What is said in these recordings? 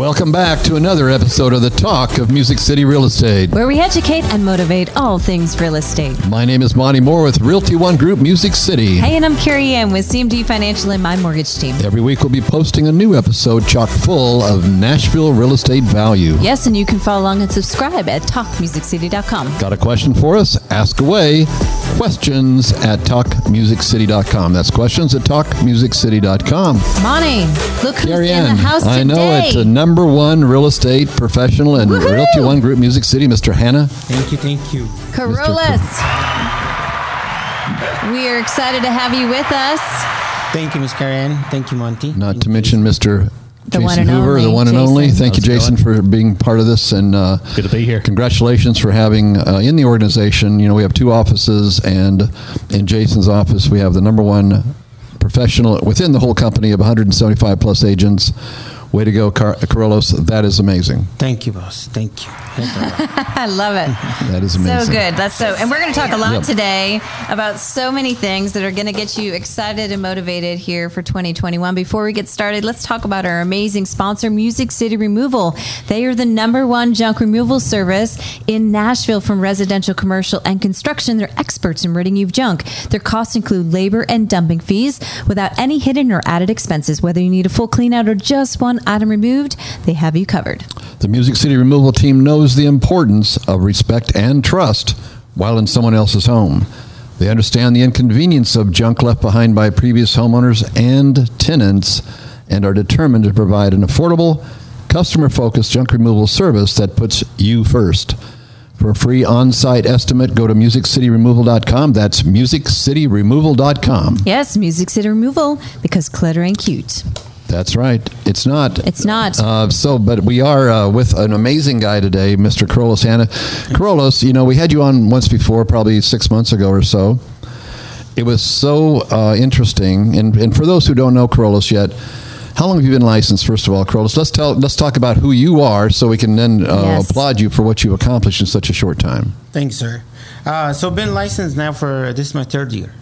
Welcome back to another episode of the Talk of Music City Real Estate. where we educate and motivate all things real estate. My name is Monty Moore with Realty One Group Music City. Hey, and I'm Carrie Ann with CMD Financial and my mortgage team. Every week we'll be posting a new episode chock full of Nashville real estate value. Yes, and you can follow along and subscribe at talkmusiccity.com. Got a question for us? Ask away. Questions at talkmusiccity.com. That's questions at talkmusiccity.com. Monty, look who's Carrie in the Ann, house today. I know it's a number one real estate professional and Woohoo! Realty One Group Music City, Mr. Hanna. Thank you, thank you. Kirolos. We are excited to have you with us. Thank you, Miss Karen. Thank you, Monty. Not Thank to you. mention Mr. The Jason Hoover, only the one and only. Thank you, How's it Jason, for being part of this, and uh, Good to be here. Congratulations for having uh, in the organization. You know, we have two offices, and in Jason's office, we have the number one professional within the whole company of 175 plus agents. Way to go, Car- Carlos! That is amazing. Thank you, boss. Thank you. I love it. That is amazing. So good. That's so, and we're going to talk a lot Yep. today about so many things that are going to get you excited and motivated here for 2021. Before we get started, let's talk about our amazing sponsor, Music City Removal. They are the number one junk removal service in Nashville from residential, commercial, and construction. They're experts in ridding you of junk. Their costs include labor and dumping fees without any hidden or added expenses. Whether you need a full clean out or just one item removed, they have you covered. The Music City Removal Team knows the importance of respect and trust while in someone else's home. They understand the inconvenience of junk left behind by previous homeowners and tenants and are determined to provide an affordable, customer focused junk removal service that puts you first. For a free on site estimate, go to musiccityremoval.com. That's musiccityremoval.com. Yes, Music City Removal because clutter ain't cute. That's right. It's not. It's not. Uh, so, but we are uh, with an amazing guy today, Mr. Carlos Hanna. Carlos, you know, we had you on once before, probably six months ago or so. It was so uh, interesting, and, and for those who don't know Carlos yet, how long have you been licensed? First of all, Carlos, let's tell let's talk about who you are, so we can then uh, Yes. applaud you for what you accomplished in such a short time. Thanks, sir. Uh, so, been licensed now for this is my third year.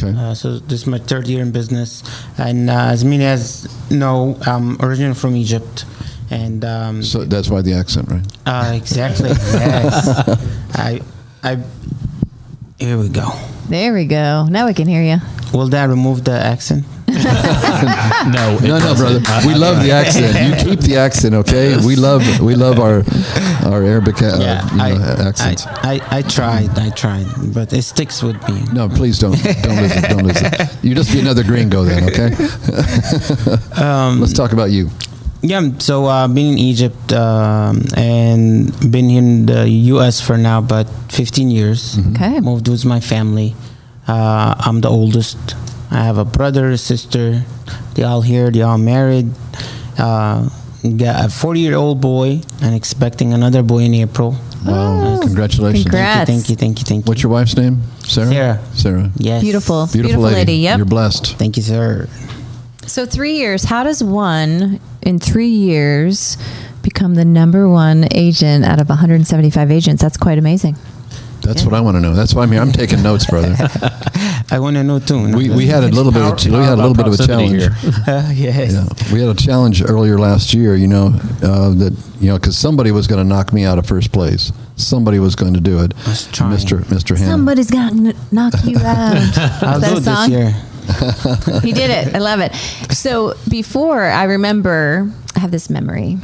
Okay. Uh, so this is my third year in business, and uh, as many as know, I'm originally from Egypt, and um, so that's why the accent, right? uh, exactly. yes, I, I. Here we go. There we go. Now we can hear you. Will that remove the accent? No, No, no, doesn't. brother. We love the accent. You keep the accent, okay? We love we love our our Arabic uh, you I, accents. I, I, I tried, I tried, but it sticks with me. no, please don't don't lose it. Don't lose it. You just be another gringo then, okay? Um, Let's talk about you. Yeah, so uh, been in Egypt um, and been in the U.S. for now but 15 years. Okay. Moved with my family. Uh, I'm the oldest. I have a brother, a sister. They all here. They all married. Uh, got a 40 year old boy and expecting another boy in April. Wow, congratulations. Congrats. Thank you, thank you, thank you. What's your wife's name? Sarah. Sarah. Sarah. Yes. Beautiful. Beautiful, lady. Yep. You're blessed. Thank you, sir. So three years. How does one in three years become the number one agent out of 175 agents? That's quite amazing. That's what I want to know. That's why I'm here. I'm taking notes, brother. I want to know too. We, we had a little bit of we had a little bit of a challenge. here. yes. Yeah, we had a challenge earlier last year. You know uh, that you know because somebody was going to knock me out of first place. Somebody was going to do it. Mr. Mr. Hanna. Somebody's got to knock you out. I'll that do song? this year. he did it. I love it. So before, I remember, I have this memory.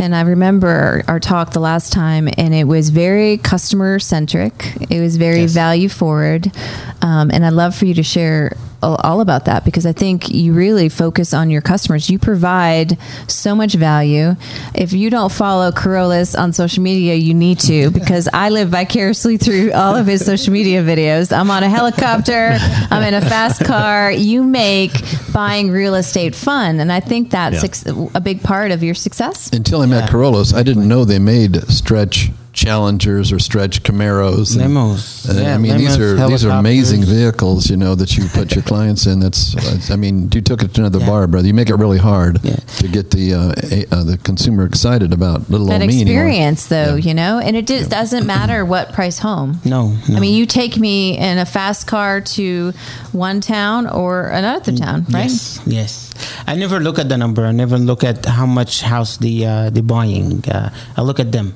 And I remember our talk the last time, and it was very customer centric. It was very Yes. value forward. Um, and I'd love for you to share all, all about that because I think you really focus on your customers. You provide so much value. If you don't follow Kirolos on social media, you need to because I live vicariously through all of his social media videos. I'm on a helicopter, I'm in a fast car. You make buying real estate fun. And I think that's Yeah. a big part of your success. Until I met Kirolos, I didn't know they made stretch Challengers or stretch Camaros. and- Limos. Uh, Yeah, I mean, these are these are amazing vehicles, you know, that you put your clients in. That's, that's- I mean, you took it to another Yeah. bar, brother. You make it really hard Yeah. to get the uh, a, uh, the consumer excited about little that old me anymore. experience though Yeah. you know and it just doesn't matter what price home No, no. i mean you take me in a fast car to one town or another town right Yes, yes. I never look at the number. I never look at how much house the uh, the buying. Uh, I look at them,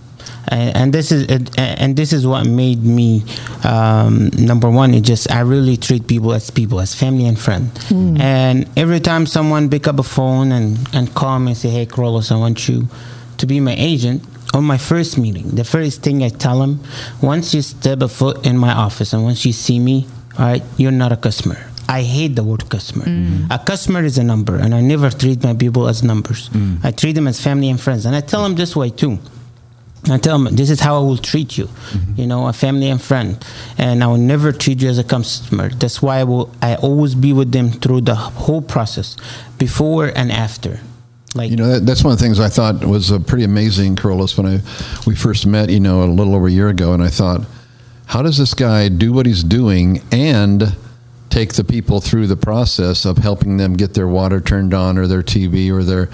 and, and this is it- and this is what made me um, number one. It just I really treat people as people, as family and friend. Mm. And every time someone pick up a phone and and call me and say, "Hey, Carlos, I want you to be my agent." On my first meeting, the first thing I tell them, once you step a foot in my office and once you see me, all right, you're not a customer. I hate the word customer. Mm. A customer is a number, and I never treat my people as numbers. Mm. I treat them as family and friends, and I tell them this way too. I tell them this is how I will treat you, you know, a family and friend, and I will never treat you as a customer. That's why I will. I always be with them through the whole process, before and after. Like You know, that, that's one of the things I thought was uh, pretty amazing, Carlos, when I we first met, you know, a little over a year ago, and I thought, how does this guy do what he's doing and take the people through the process of helping them get their water turned on or their TV or their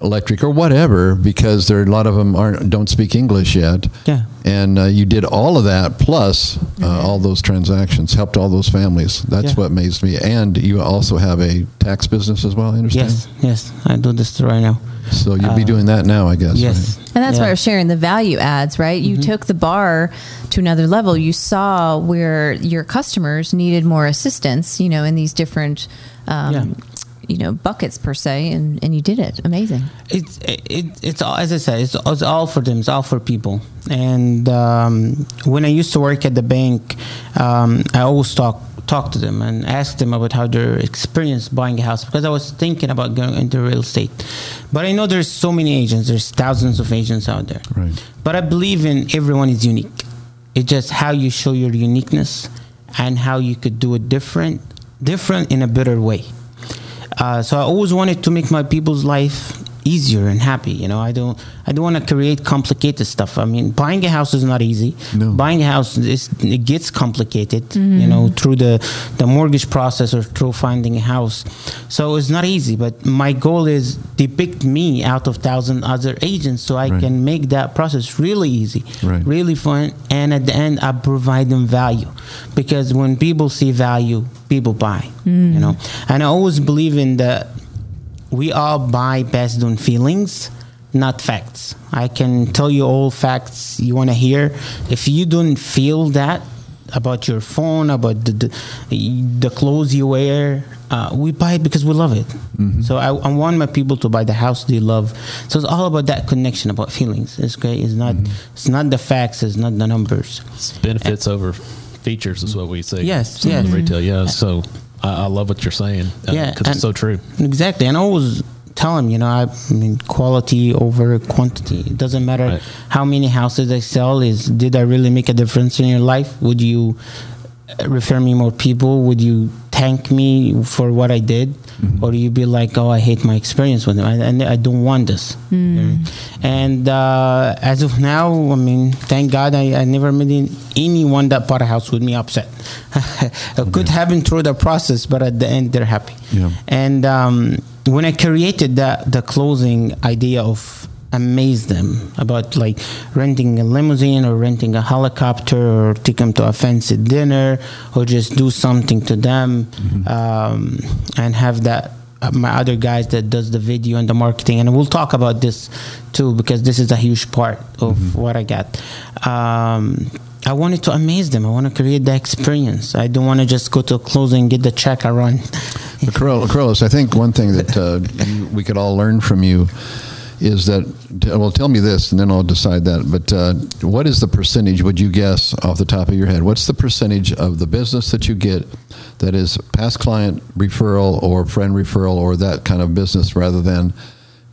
electric or whatever because there are a lot of them aren't don't speak English yet. Yeah. And uh, you did all of that plus uh, all those transactions, helped all those families. That's Yeah. what amazed me. And you also have a tax business as well. I understand. yes, yes, I do this right now. So you'll be doing that now, I guess. Yes, right? And that's why Yeah. we're sharing the value adds, right? You took the bar to another level. You saw where your customers needed more assistance, you know, in these different, um, Yeah. You know, buckets per se, and, and you did it. Amazing. it's it, it's all as I said, it's, it's all for them. It's all for people. And um, when I used to work at the bank, um, I always talk talk to them and ask them about how their experience buying a house because I was thinking about going into real estate. But I know there's so many agents. There's thousands of agents out there. Right. But I believe in everyone is unique. It's just how you show your uniqueness and how you could do it different, different in a better way. Uh, so I always wanted to make my people's life easier and happy. You know, I don't, I don't want to create complicated stuff. I mean, buying a house is not easy. No. Buying a house is it gets complicated. You mm-hmm. know, through the the mortgage process or through finding a house. So it's not easy. But my goal is depict me out of thousand other agents, so I Right. can make that process really easy, Right. really fun, and at the end, I provide them value. Because when people see value, people buy. You mm. know, and I always believe in the we all buy based on feelings, not facts. I can tell you all facts you want to hear. If you don't feel that about your phone, about the the, the clothes you wear, uh, we buy it because we love it. Mm-hmm. So I, I want my people to buy the house they love. So it's all about that connection, about feelings. It's great. It's not. Mm-hmm. It's not the facts. It's not the numbers. It's benefits over features is what we say. Yes, yes. Retail, yeah. Uh, so I, I love what you're saying. uh, Yeah, because it's so true. Exactly, and I always tell them, you know, I, I mean, quality over quantity. It doesn't matter Right. how many houses I sell. Is did I really make a difference in your life? Would you refer me more people? Would you thank me for what I did, or do you be like, oh, I hate my experience with them, I, and I don't want this. And uh, as of now, I mean, thank God, I, I never met in- anyone that bought a house with me upset. it could happen through the process, but at the end, they're happy. Yeah. And um, when I created that the closing idea of amaze them about like renting a limousine or renting a helicopter or take them to a fancy dinner or just do something to them um, and have that uh, my other guys that does the video and the marketing. And we'll talk about this too because this is a huge part of what i got. Um, i wanted to amaze them. I want to create the experience. I don't want to just go to a closing get the check and run. Carlos, I think one thing that uh, we could all learn from you is that, well, tell me this and then I'll decide that. But uh, what is the percentage, would you guess off the top of your head? What's the percentage of the business that you get that is past client referral or friend referral or that kind of business rather than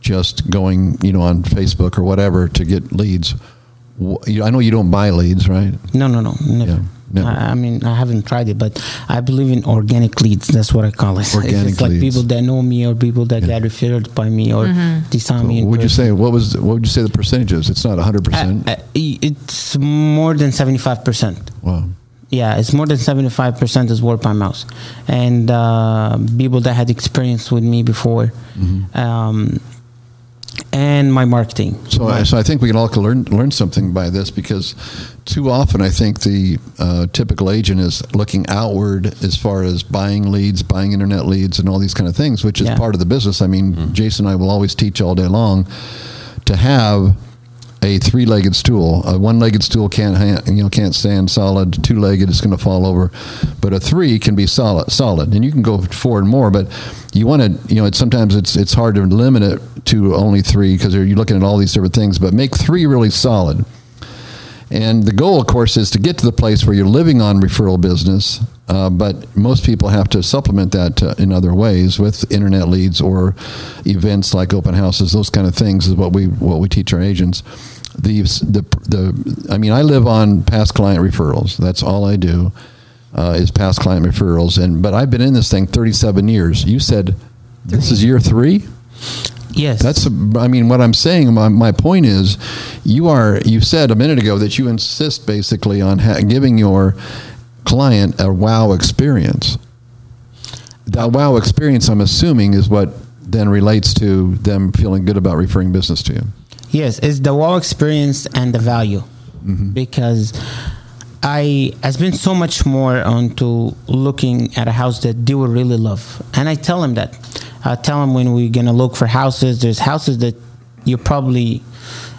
just going, you know, on Facebook or whatever to get leads? I know you don't buy leads, right? no no no never Yeah. No. I, I mean, I haven't tried it, but I believe in organic leads. That's what I call it. Organic it's like leads. people that know me or people that get referred by me or they saw me. in What would you say? What was? What would you say the percentages? It's not hundred percent. It's more than seventy five percent. Wow. Yeah, it's more than 75% is word by mouth. And uh, people that had experience with me before. Mm-hmm. Um, and my marketing. So, I, so I think we can all learn learn something by this because too often I think the uh, typical agent is looking outward as far as buying leads, buying internet leads, and all these kind of things, which is Yeah. part of the business. I mean, Jason and I will always teach all day long to have a three-legged stool. A one-legged stool can't ha- you know can't stand solid. Two-legged is going to fall over, but a three can be solid. Solid, and you can go four and more. But you want to you know it's sometimes it's it's hard to limit it to only three because you're looking at all these different things. But make three really solid. And the goal, of course, is to get to the place where you're living on referral business. Uh, but most people have to supplement that uh, in other ways with internet leads or events like open houses. Those kind of things is what we what we teach our agents. The the the I mean, I live on past client referrals. That's all I do uh, is past client referrals. And but I've been in this thing 37 years. You said this is year three. Yes. That's, I mean, what I'm saying, my, my point is, you are, you said a minute ago that you insist basically on ha- giving your client a wow experience. That wow experience, I'm assuming, is what then relates to them feeling good about referring business to you. Yes, it's the wow experience and the value Mm-hmm. because I has been so much more onto looking at a house that they would really love, and I tell them that. I tell them when we're gonna look for houses, there's houses that you probably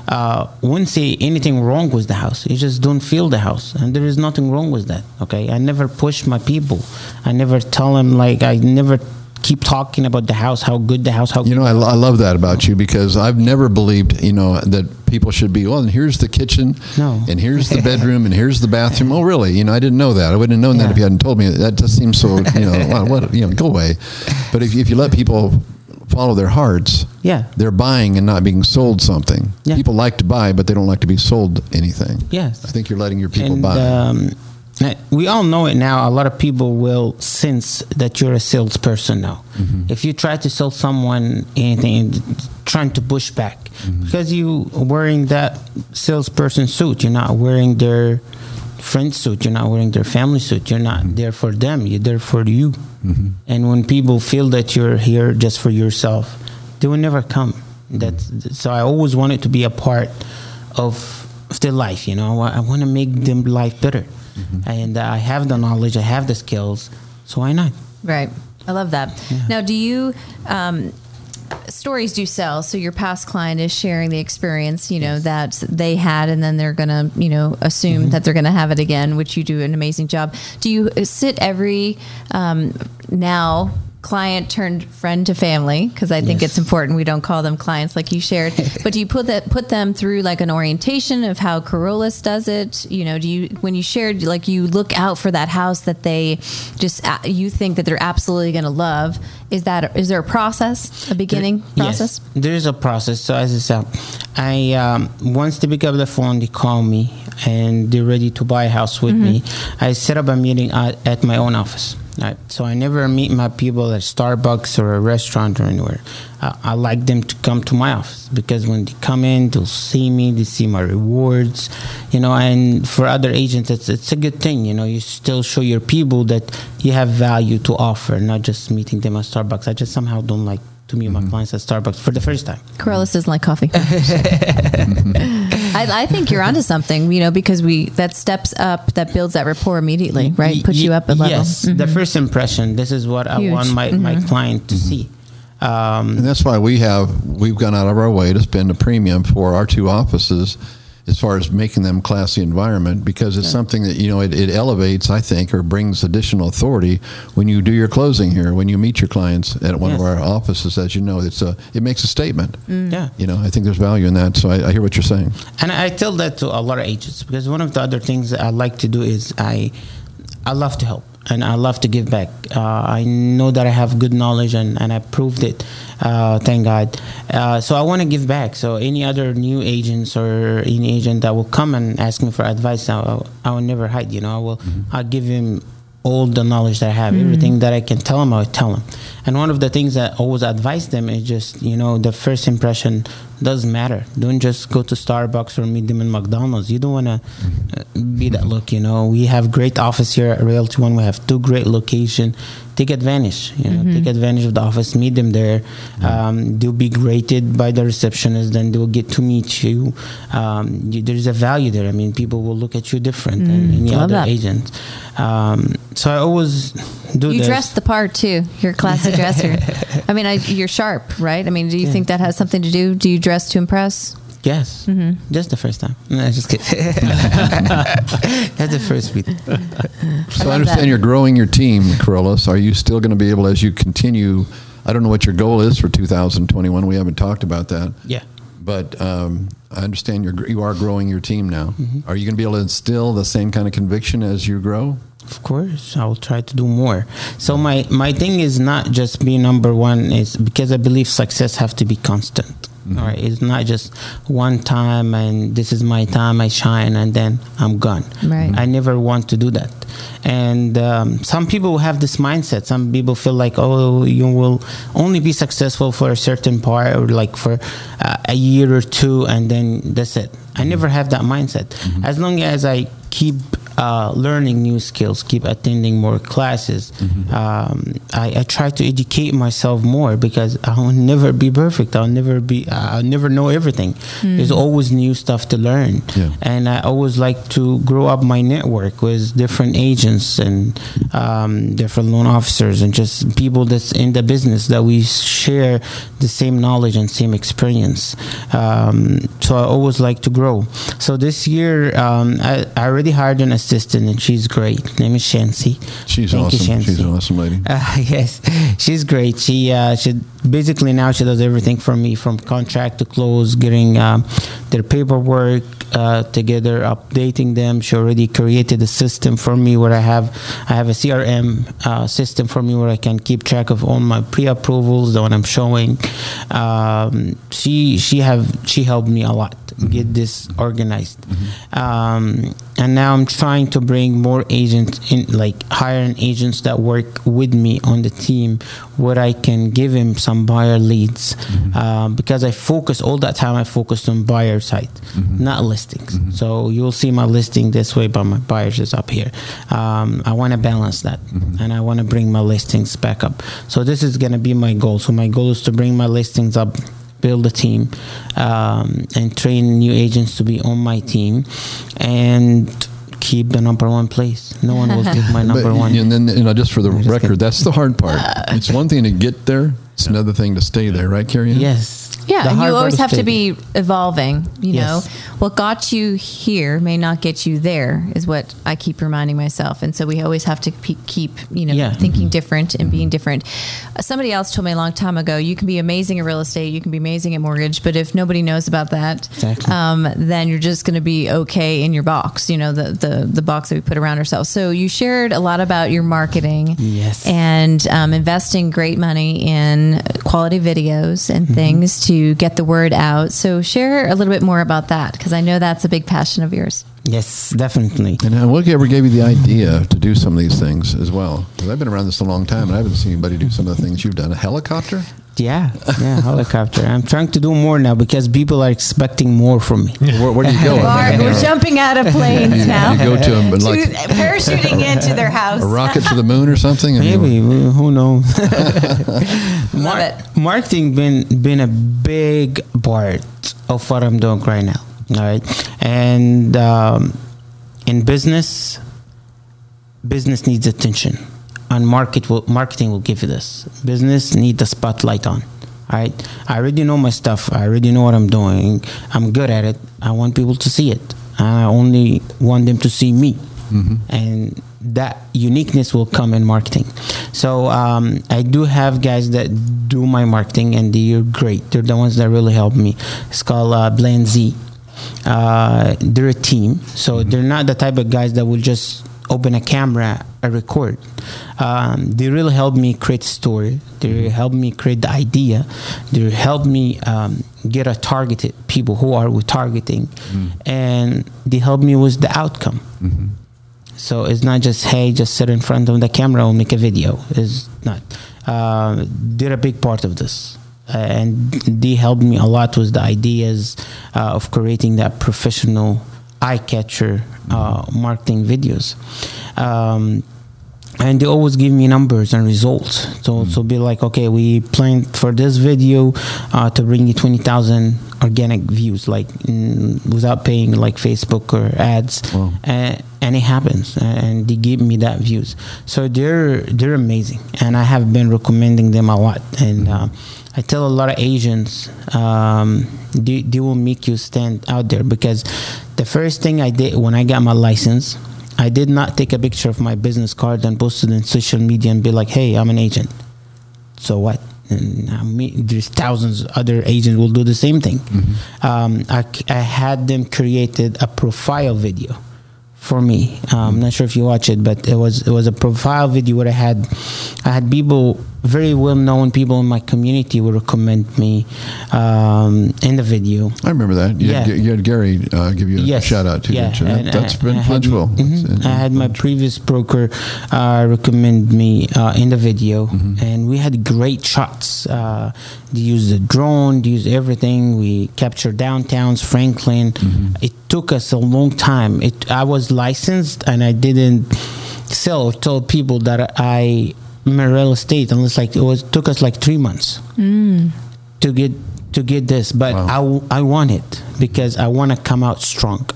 uh, wouldn't say anything wrong with the house. You just don't feel the house, and there is nothing wrong with that. Okay, I never push my people. I never tell them like I never keep talking about the house, how good the house, how You know, I, I love that about you because I've never believed, you know, that people should be, well, and here's the kitchen, No. and here's the bedroom, and here's the bathroom. Oh, really? You know, I didn't know that. I wouldn't have known that if you hadn't told me. That just seems so, you know, what, what you know, go away. But if, you- if you let people follow their hearts, Yeah. they're buying and not being sold something. Yeah. People like to buy, but they don't like to be sold anything. Yes. I think you're letting your people and buy. um, we all know it now. A lot of people will sense that you're a salesperson now. Mm-hmm. If you try to sell someone anything, trying to push back Mm-hmm. because you are wearing that salesperson suit, you're not wearing their friend suit, you're not wearing their family suit. You're not Mm-hmm. there for them. You're there for you. And when people feel that you're here just for yourself, they will never come. That's so. I always wanted to be a part of, of their life. You know, I, I want to make them life better, and I have the knowledge, I have the skills, so why not? Right. I love that. Now, do you um, stories do sell? So your past client is sharing the experience, you know, that they had, and then they're gonna, you know, assume Mm-hmm. that they're gonna have it again, which you do an amazing job. Do you sit every um, now? Client turned friend to family because I think Yes. it's important. We don't call them clients like you shared, but do you put that put them through like an orientation of how Kirolos does it? You know, do you when you shared like you look out for that house that they just uh, you think that they're absolutely going to love? Is that is there a process, a beginning process? Yes, there is a process. So as I said, I um, once they pick up the phone, they call me and they're ready to buy a house with me. I set up a meeting at, at my own office. Right. So I never meet my people at Starbucks or a restaurant or anywhere. Uh, I like them to come to my office because when they come in, they'll see me, they see my rewards, you know. And for other agents, it's it's a good thing, you know. You still show your people that you have value to offer, not just meeting them at Starbucks. I just somehow don't like to meet my clients at Starbucks for the first time. Kirolos doesn't like coffee. I, I think you're onto something, you know, because we that steps up, that builds that rapport immediately, right? Puts you up a level. Yes, the mm-hmm. first impression. This is what I want my, my mm-hmm. client to mm-hmm. see. Um, And that's why we have we've gone out of our way to spend a premium for our two offices as far as making them classy environment because it's something that you know it, it elevates I think or brings additional authority when you do your closing here when you meet your clients at one of our offices as you know it's a it makes a statement. Mm. Yeah. you know I think there's value in that so I, I hear what you're saying. And I tell that to a lot of agents because one of the other things that I like to do is I I love to help. And I love to give back. Uh, I know that I have good knowledge and, and I proved it. Uh, thank God. Uh, so I want to give back. So any other new agents or any agent that will come and ask me for advice, I, will- I will never hide. You know, I will. I'll give him all the knowledge that I have, everything that I can tell him, I'll tell him. And one of the things that I always advise them is just, you know, the first impression doesn't matter. Don't just go to Starbucks or meet them in McDonald's. You don't want to be that look, you know. We have great office here at Realty One. We have two great location. Take advantage, you know, take advantage of the office, meet them there. Um, they'll be greeted by the receptionist, then they'll get to meet you. Um, you. There's a value there. I mean, people will look at you different than any love other that. agent. Um, so I always do You this. dress the part too. You're a classy dresser. I mean, I, you're sharp, right? I mean, do you Yeah. think that has something to do? Do you dress to impress? Yes, Mm-hmm. just the first time. No, just kidding. That's the first meeting. So I, love understand that. you're growing your team, Kirolos. Are you still going to be able, as you continue? I don't know what your goal is for 2021. We haven't talked about that. Yeah. But um, I understand you're you are growing your team now. Mm-hmm. Are you going to be able to instill the same kind of conviction as you grow? Of course, I will try to do more. So my my thing is not just be number one. Is because I believe success have to be constant. All right, it's not just one time and this is my time. I shine and then I'm gone. Right. I never want to do that. And um, some people have this mindset. Some people feel like, oh, you will only be successful for a certain part or like for uh, a year or two, and then that's it. I never have that mindset. As long as I keep uh, learning new skills, keep attending more classes, um, I, I try to educate myself more because I'll never be perfect. I'll never be. I'll never know everything. There's always new stuff to learn Yeah. and I always like to grow up my network with different agents and um, different loan officers and just people that's in the business that we share the same knowledge and same experience. Um, so I always like to grow. So this year, um, I, I already hired an assistant and she's great. Her name is Shancy. She's Thank you, awesome. She's Shancy. an awesome lady. Uh, yes, she's great. She uh, she basically now she does everything for me from contract to close, getting um, their paperwork uh, together, updating them. She already created a system for me where I have I have a CRM uh, system for me where I can keep track of all my pre-approvals, the one I'm showing. Um, she she have she helped me a lot get this organized. Um, and now I'm trying to bring more agents in, like hiring agents that work with me on the team, where I can give him some buyer leads, um, because I focus all that time. I focused on buyer side, not listings. So you'll see my listing this way, but my buyers is up here. Um, I want to balance that, and I want to bring my listings back up. So this is gonna be my goal. So my goal is to bring my listings up build a team um, and train new agents to be on my team and keep the number one place. No one will take my number But, one. And then, you know, just for the just record, kidding. that's the hard part. it's one thing to get there; it's another thing to stay there, right, Carrie? Yes. Yeah, and you always have to be evolving. You Yes. know, what got you here may not get you there, is what I keep reminding myself. And so we always have to pe- keep, you know, Yeah. thinking different and being different. Uh, Somebody else told me a long time ago, you can be amazing at real estate, you can be amazing at mortgage, but if nobody knows about that, Exactly. um, then you're just going to be okay in your box. You know, the the the box that we put around ourselves. So you shared a lot about your marketing, Yes. and um, investing great money in quality videos and Mm-hmm. things to get the word out. So share a little bit more about that because I know that's a big passion of yours. Yes, definitely. And uh, what ever gave you the idea to do some of these things as well? Because I've been around this a long time, and I haven't seen anybody do some of the things you've done. A helicopter? Yeah, yeah, helicopter. I'm trying to do more now because people are expecting more from me. Where, where do you go? Mark, we're jumping out of planes You- now. you go to 'em, but like- To- parachuting into their house. a rocket to the moon or something? And you- Maybe who knows? Love it. Marketing been been a big part of what I'm doing right now. All right, and um, in business, business needs attention, and market will, marketing will give you this. Business need the spotlight on. All right, I already know my stuff. I already know what I'm doing. I'm good at it. I want people to see it. I only want them to see me, and that uniqueness will come in marketing. So um, I do have guys that do my marketing, and they're great. They're the ones that really help me. It's called uh, Blend Z. Uh, they're a team, so they're not the type of guys that will just open a camera, I record. Um, they really helped me create story. They really helped me create the idea. They helped me um, get a targeted people who are we targeting, and they helped me with the outcome. So it's not just hey, just sit in front of the camera and make a video. It's not. Uh, they're a big part of this, uh, and they helped me a lot with the ideas uh, of creating that professional eye catcher uh, marketing videos. Um, and they always give me numbers and results. So so be like, okay, we planned for this video uh, to bring you twenty thousand organic views, like mm, without paying like Facebook or ads, Wow. and, and it happens, and they give me that views. So they're they're amazing, and I have been recommending them a lot. And uh, I tell a lot of Asians, um, they they will make you stand out there because the first thing I did when I got my license. I did not take a picture of my business card and post it in social media and be like, "Hey, I'm an agent." So what? And I mean, there's thousands of other agents will do the same thing. Um, I, I had them created a profile video for me. Um, I'm not sure if you watch it, but it was it was a profile video where I had I had people very well known people in my community would recommend me um, in the video. I remember that. You, Yeah. had, you had Gary uh, give you a Yes. shout out too. Yeah, you? And that's I- been I had mhm. That's- I had my previous broker uh, recommend me uh, in the video, Mm-hmm. and we had great shots. Uh, they used the drone, they used everything. We captured downtowns, Franklin. Mm-hmm. It took us a long time. It I was licensed, and I didn't sell or tell people that I am in real estate unless like it was took us like three months to get to get this but Wow. I, I want it because i want to come out strong.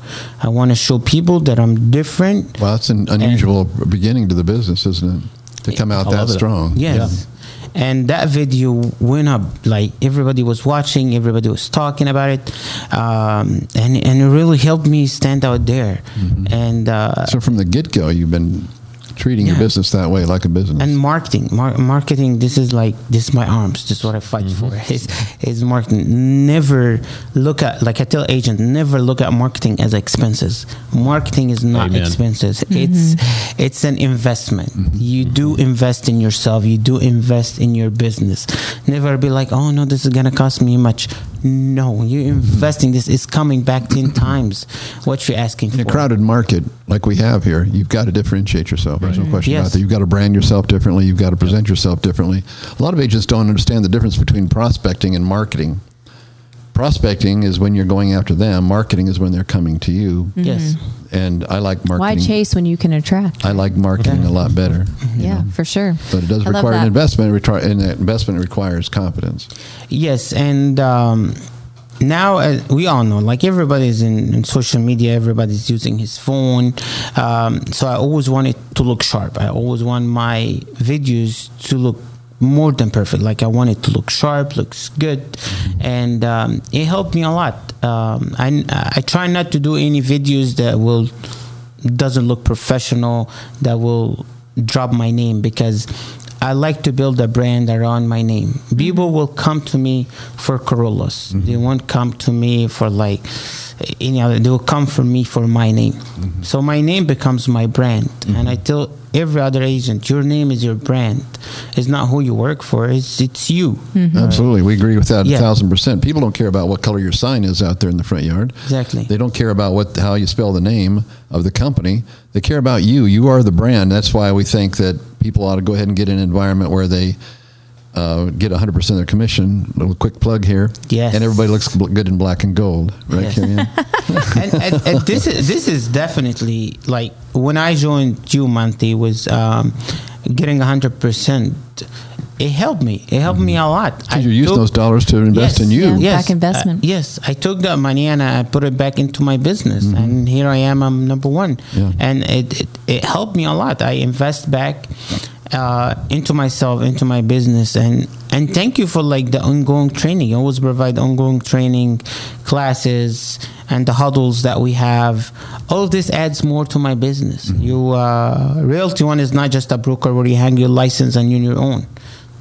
I want to show people that i'm different. Well, that's an unusual beginning to the business, isn't it? To come out I that strong. yes. And that video went up like everybody was watching everybody was talking about it um, and and it really helped me stand out there. And uh, So from the get go, you've been treating your business that way, like a business. and marketing. Mar- marketing this is like this is my arms. This is what i fight mm-hmm. for. Is is marketing. Never look at like i tell agents never look at marketing as expenses. Marketing is not Amen. expenses. Mm-hmm. It's it's an investment. Mm-hmm. You do invest in yourself. You do invest in your business. Never be like oh no this is gonna cost me much no you're mm-hmm. investing this is coming back 10 times what you're asking for. in a crowded market like we have here, you've got to differentiate yourself. There's no question Yes. about that. You've got to brand yourself differently. You've got to present yourself differently. A lot of agents don't understand the difference between prospecting and marketing. Prospecting is when you're going after them. Marketing is when they're coming to you. yes And I like marketing. Why chase when you can attract? I like marketing a lot better. yeah, know. for sure. But it does I require an investment. Retri- and that investment requires confidence. Yes, and um, now uh, we all know, like everybody's in, in social media, everybody's using his phone. Um, so I always want it to look sharp. I always want my videos to look more than perfect. Like I want it to look sharp, looks good, and um, it helped me a lot. Um, I I try not to do any videos that will doesn't look professional that will drop my name because I like to build a brand around my name. People mm-hmm. will come to me for Kirolos. Mm-hmm. They won't come to me for like any other. They will come for me for my name. Mm-hmm. So my name becomes my brand, and I tell every other agent, your name is your brand. It's not who you work for. It's it's you. Absolutely. We agree with that Yeah. a thousand percent. People don't care about what color your sign is out there in the front yard. Exactly. They don't care about what how you spell the name of the company. They care about you. You are the brand. That's why we think that people ought to go ahead and get an environment where they uh, get 100% of their commission. little quick plug here. Yes. And everybody looks good in black and gold. Right, Yes. And, and, and this is this is definitely like when I joined you, Monty was um, getting hundred percent. It helped me. It helped me a lot. Because you're using those dollars to invest Yes, in you. yeah. Back investment. uh, yes, I took that money and I put it back into my business, and here I am. I'm number one, Mm-hmm. Yeah. and it, it it helped me a lot. I invest back uh, into myself, into my business, and and thank you for like the ongoing training. You always provide ongoing training, classes, and the huddles that we have. All this adds more to my business. Mm-hmm. You uh, realty one is not just a broker where you hang your license and you're your own.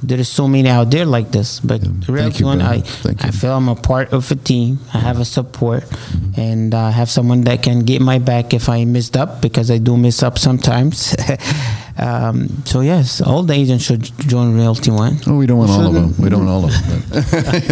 There is so many out there like this, but Thank Realty you, One, Ben. I Thank I feel I'm a part of a team. I have a support, and I have someone that can get my back if I messed up because I do mess up sometimes. um, so yes, all the agents should join Realty One. Oh, we don't want all of them. We don't want all of them.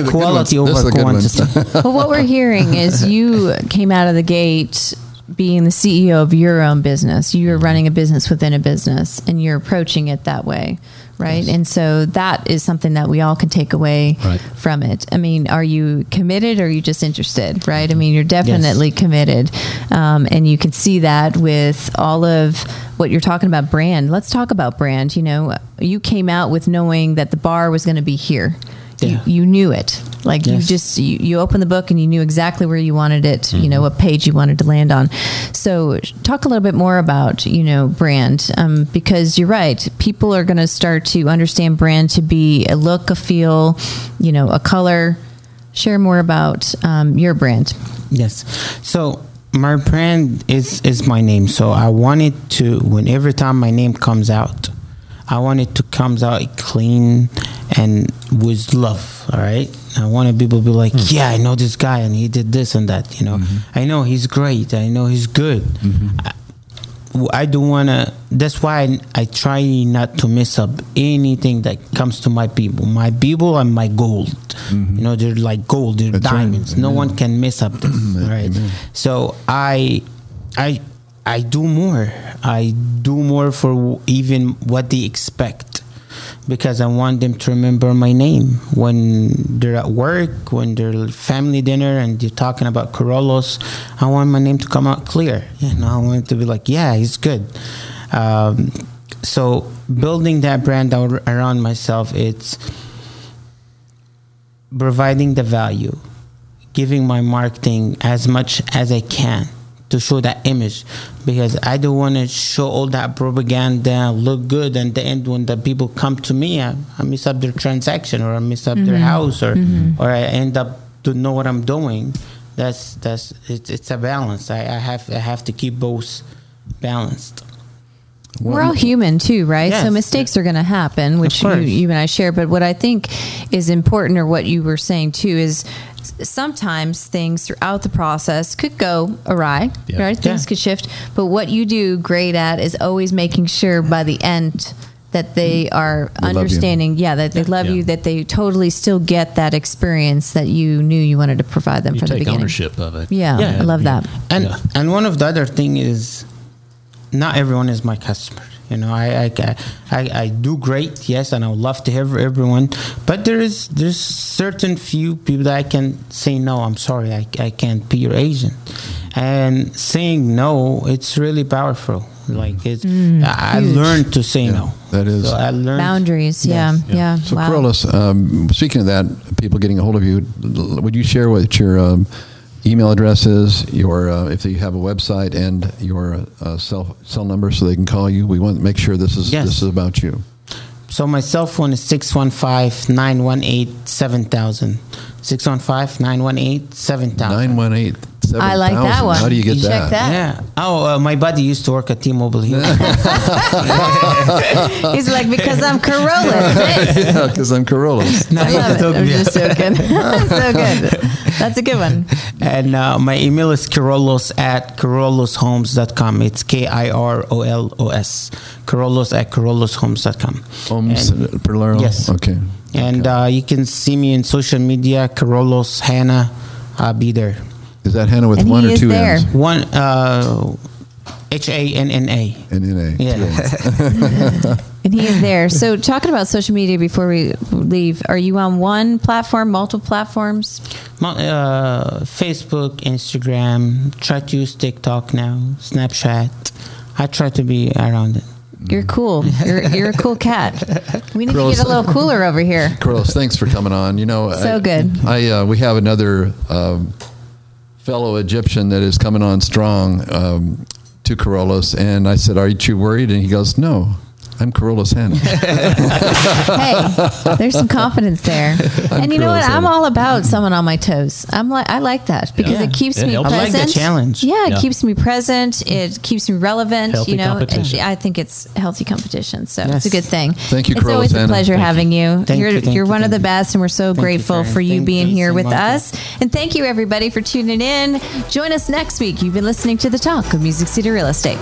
but- Quality This over a good one. quantity. well, what we're hearing is you came out of the gate being the CEO of your own business. You're running a business within a business, and you're approaching it that way, right? And so that is something that we all can take away Right. from it. I mean, are you committed or are you just interested, right? I mean, you're definitely committed, um, and you can see that with all of what you're talking about brand. Let's talk about brand. You know, you came out with knowing that the bar was going to be here. Yeah. You, you knew it. Like you just you, you opened the book and you knew exactly where you wanted it. You Mm-hmm. know what page you wanted to land on. So talk a little bit more about you know brand um, because you're right. People are going to start to understand brand to be a look, a feel, you know, a color. Share more about um, your brand. Yes. So my brand is is my name. So I wanted to when every time my name comes out, I want it to comes out clean and with love. All right. I want people to be like, yeah, I know this guy and he did this and that. You know, I know he's great. I know he's good. I, I don't want to. That's why I, I try not to mess up anything that comes to my people. My people are my gold. You know, they're like gold. They're That's right. diamonds. No one can mess up this. all right. So I, I, I do more. I do more for even what they expect because I want them to remember my name when they're at work, when they're family dinner, and they're talking about Kirolos. I want my name to come out clear. You know, I want it to be like, yeah, he's good. Um, so building that brand around myself, it's providing the value, giving my marketing as much as I can to show that image because I don't want to show all that propaganda, look good, and the end when the people come to me, I, I mess up their transaction or I mess up their mm-hmm. house or mm-hmm. or I end up to know what I'm doing. That's that's it's, it's a balance. I, I have I have to keep both balanced. We're all human too, right? So Yes. mistakes are going to happen, which you, you and I share. But what I think is important, or what you were saying too, is sometimes things throughout the process could go awry, Yeah. right? Things Yeah. could shift. But what you do great at is always making sure by the end that they mm. are They understanding, yeah, that they love Yeah. you, that they totally still get that experience that you knew you wanted to provide them You from the take beginning. ownership of it. Yeah, Yeah. I love that. And Yeah. and one of the other thing is, not everyone is my customer. You know, I I, I, I do great, yes, and I would love to have everyone, but there is there's certain few people that I can say no. I'm sorry, I, I can't be your agent, and saying no, it's really powerful. Like it's, I, I huge. learned to say no. that is- so I learned Boundaries, Yes. yeah, yeah. So, wow. Kirolos, um, speaking of that, people getting a hold of you, would you share what your um, email addresses, your uh, if you have a website, and your uh, cell cell number so they can call you? We want to make sure this is Yes. this is about you. So my cell phone is 615-918-7000. 615-918-7000. Nine one eight seven. I like that one. How do you get You check that. Yeah. Oh, uh, my buddy used to work at T-Mobile here. He's like, because I'm Corolla. yeah, because I'm Kirolos. I love it. I'm just joking. so good. That's a good one. and uh, my email is Kirolos at kiroloshomes.com. It's K-I-R-O-L-O-S. Kirolos at kiroloshomes.com. Homes And- plural. Yes. Okay. And uh, you can see me in social media, Kirolos Hanna. I'll be there. Is that Hanna with And one he or is two there. N's? One, uh, H-A-N-N-A. And. Yeah. And he is there. So, talking about social media before we leave, are you on one platform, multiple platforms? Uh, Facebook, Instagram, try to use TikTok now, Snapchat. I try to be around it. You're cool. You're, you're a cool cat. We need to get a little cooler over here. Carlos, thanks for coming on. You know, So I, good. I uh, we have another um, fellow Egyptian that is coming on strong um, to Kirolos, and I said, "Are you too worried?" And he goes, "No, I'm Kirolos Hanna. hey, there's some confidence there. and you know what? cruel, I'm all about someone on my toes. I'm like I like that because Yeah. it keeps It me helps. I like present. the challenge. Yeah, it Yeah. keeps me present. It keeps me relevant. Healthy you know, competition. And I think it's healthy competition. So Yes. it's a good thing. Thank you, It's always a Rosanna. pleasure Thank having you. Thank you're you, thank you're you, one of the best, and we're so Thank grateful Karen. for you Thank being you here with us. And thank you everybody for tuning in. Join us next week. You've been listening to the Talk of Music City Real Estate.